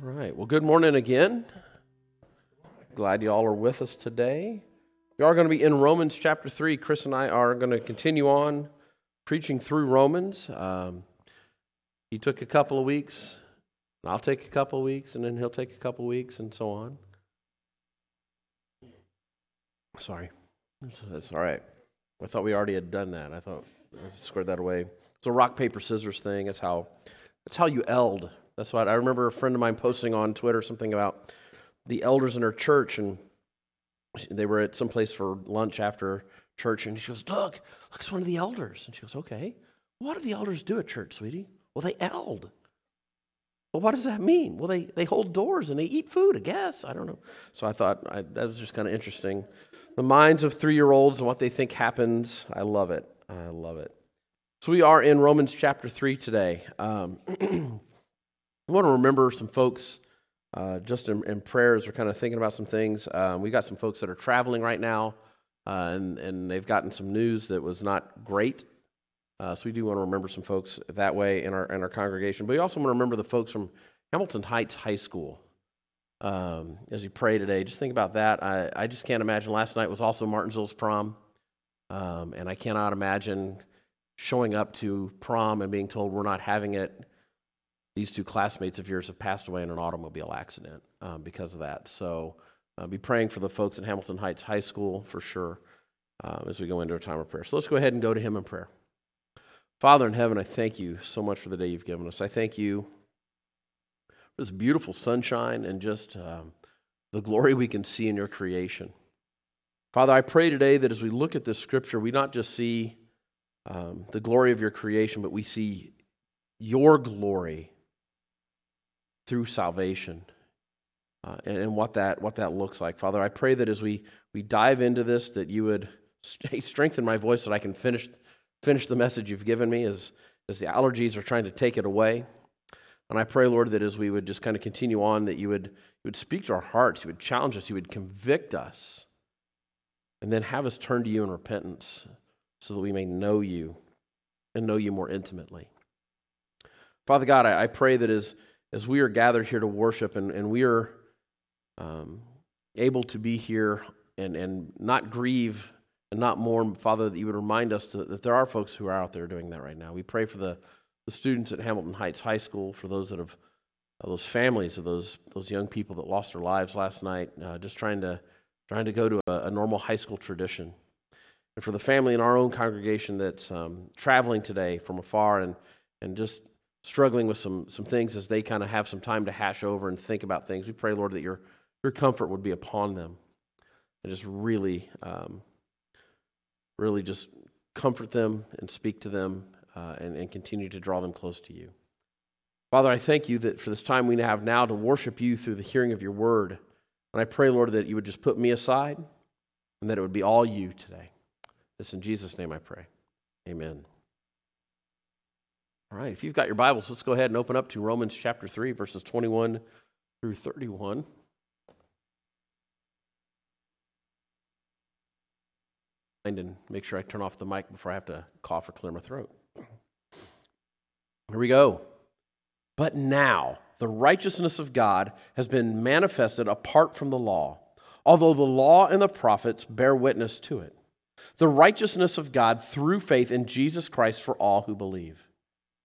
All right. Well, good morning again. Glad you all are with us today. We are going to be in Romans chapter 3. Chris and I are going to continue on preaching through Romans. Um, he took a couple of weeks, and I'll take a couple of weeks, and then he'll take a couple of weeks, and so on. Sorry. That's, that's all right. I thought we already had done that. I thought I squared that away. It's a rock, paper, scissors thing. That's how, that's how you eld. That's what I remember a friend of mine posting on Twitter something about the elders in her church, and they were at some place for lunch after church, and she goes, "Look, look, it's one of the elders." And she goes, "Okay, what do the elders do at church, sweetie?" Well, they eld. Well, what does that mean? Well, they, they hold doors and they eat food, I guess. I don't know. So I thought I, that was just kind of interesting. The minds of three year olds and what they think happens. I love it. I love it. So we are in Romans chapter 3 today. Um, I want to remember some folks uh, just in, in, prayers. We're kind of thinking about some things. Um, we got some folks that are traveling right now, uh, and, and they've gotten some news that was not great. Uh, so we do want to remember some folks that way in our, in our congregation. But we also want to remember the folks from Hamilton Heights High School. Um, as you pray today, just think about that. I, I just can't imagine. Last night was also Martinsville's prom. Um, and I cannot imagine showing up to prom and being told we're not having it these two classmates of yours have passed away in an automobile accident um, because of that. So uh, be praying for the folks at Hamilton Heights High School for sure uh, as we go into a time of prayer. So let's go ahead and go to Him in prayer. Father in heaven, I thank you so much for the day you've given us. I thank you for this beautiful sunshine and just um, the glory we can see in your creation. Father, I pray today that as we look at this scripture, we not just see um, the glory of your creation, but we see your glory through salvation uh, and, and, what that what that looks like. Father, I pray that as we we dive into this, that you would strengthen my voice so that I can finish finish the message you've given me as as the allergies are trying to take it away. And I pray, Lord, that as we would just kind of continue on, that you would you would speak to our hearts, you would challenge us, you would convict us, and then have us turn to you in repentance, so that we may know you and know you more intimately. Father God, I, I pray that as as we are gathered here to worship and, and we are um, able to be here and, and not grieve and not mourn, Father, that you would remind us to, that there are folks who are out there doing that right now. We pray for the, the students at Hamilton Heights High School, for those that have, uh, those families of those, those young people that lost their lives last night, uh, just trying to, trying to go to a, a, normal high school tradition. And for the family in our own congregation that's um, traveling today from afar and, and just struggling with some, some things as they kind of have some time to hash over and think about things. We pray, Lord, that your, your comfort would be upon them and just really, um, really just comfort them and speak to them uh, and, and continue to draw them close to you. Father, I thank you that for this time we have now to worship you through the hearing of your word. And I pray, Lord, that you would just put me aside and that it would be all you today. This in Jesus' name I pray. Amen. All right, if you've got your Bibles, let's go ahead and open up to Romans chapter 3, verses 21 through 31. And make sure I turn off the mic before I have to cough or clear my throat. Here we go. But now, the righteousness of God has been manifested apart from the law, although the law and the prophets bear witness to it. The righteousness of God through faith in Jesus Christ for all who believe.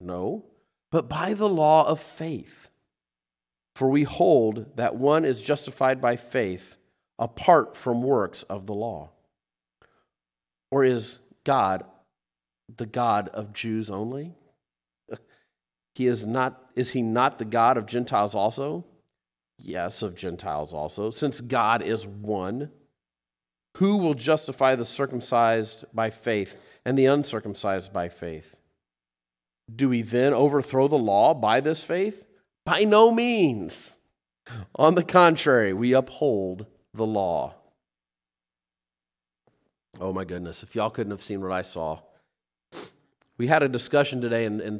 No, but by the law of faith. For we hold that one is justified by faith apart from works of the law. Or is God the God of Jews only? He is not is he not the God of Gentiles also? Yes, of Gentiles also. Since God is one, who will justify the circumcised by faith and the uncircumcised by faith? Do we then overthrow the law by this faith? By no means. On the contrary, we uphold the law. Oh my goodness, if y'all couldn't have seen what I saw. We had a discussion today, and, and